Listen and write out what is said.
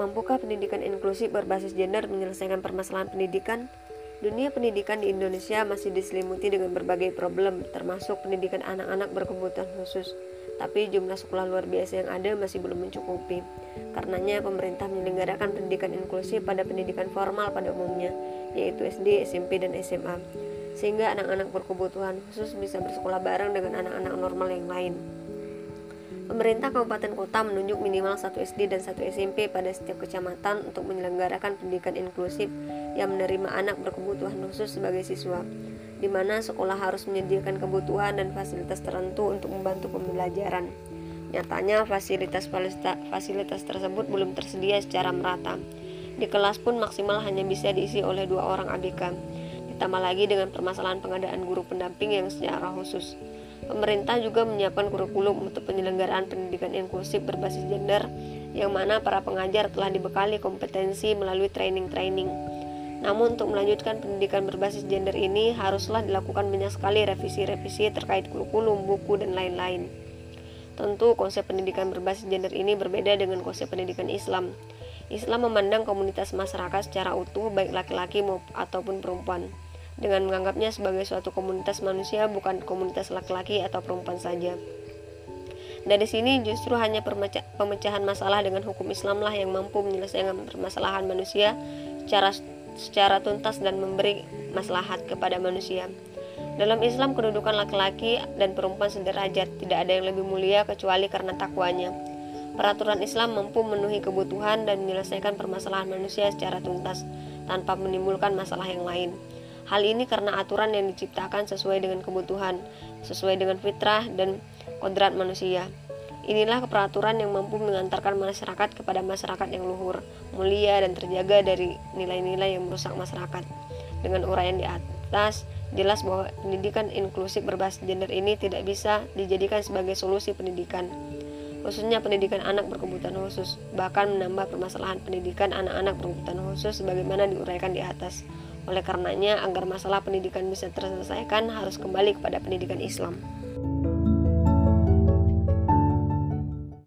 Mampukah pendidikan inklusif berbasis gender menyelesaikan permasalahan pendidikan? Dunia pendidikan di Indonesia masih diselimuti dengan berbagai problem, termasuk pendidikan anak-anak berkebutuhan khusus. Tapi jumlah sekolah luar biasa yang ada masih belum mencukupi. Karenanya pemerintah menyelenggarakan pendidikan inklusif pada pendidikan formal pada umumnya, yaitu SD, SMP, dan SMA. Sehingga anak-anak berkebutuhan khusus bisa bersekolah bareng dengan anak-anak normal yang lain. Pemerintah kabupaten kota menunjuk minimal satu SD dan satu SMP pada setiap kecamatan untuk menyelenggarakan pendidikan inklusif yang menerima anak berkebutuhan khusus sebagai siswa, di mana sekolah harus menyediakan kebutuhan dan fasilitas tertentu untuk membantu pembelajaran. Nyatanya fasilitas fasilitas tersebut belum tersedia secara merata. Di kelas pun maksimal hanya bisa diisi oleh dua orang ABK. Ditambah lagi dengan permasalahan pengadaan guru pendamping yang secara khusus. Pemerintah juga menyiapkan kurikulum untuk penyelenggaraan pendidikan inklusif berbasis gender yang mana para pengajar telah dibekali kompetensi melalui training-training. Namun untuk melanjutkan pendidikan berbasis gender ini haruslah dilakukan banyak sekali revisi-revisi terkait kurikulum, buku, dan lain-lain. Tentu konsep pendidikan berbasis gender ini berbeda dengan konsep pendidikan Islam. Islam memandang komunitas masyarakat secara utuh baik laki-laki maupun perempuan dengan menganggapnya sebagai suatu komunitas manusia bukan komunitas laki-laki atau perempuan saja. Dari sini justru hanya pemecahan masalah dengan hukum Islamlah yang mampu menyelesaikan permasalahan manusia secara secara tuntas dan memberi maslahat kepada manusia. Dalam Islam kedudukan laki-laki dan perempuan sederajat, tidak ada yang lebih mulia kecuali karena takwanya. Peraturan Islam mampu memenuhi kebutuhan dan menyelesaikan permasalahan manusia secara tuntas tanpa menimbulkan masalah yang lain. Hal ini karena aturan yang diciptakan sesuai dengan kebutuhan, sesuai dengan fitrah dan kodrat manusia. Inilah peraturan yang mampu mengantarkan masyarakat kepada masyarakat yang luhur, mulia, dan terjaga dari nilai-nilai yang merusak masyarakat. Dengan uraian di atas, jelas bahwa pendidikan inklusif berbasis gender ini tidak bisa dijadikan sebagai solusi pendidikan, khususnya pendidikan anak berkebutuhan khusus, bahkan menambah permasalahan pendidikan anak-anak berkebutuhan khusus sebagaimana diuraikan di atas. Oleh karenanya, agar masalah pendidikan bisa terselesaikan harus kembali kepada pendidikan Islam.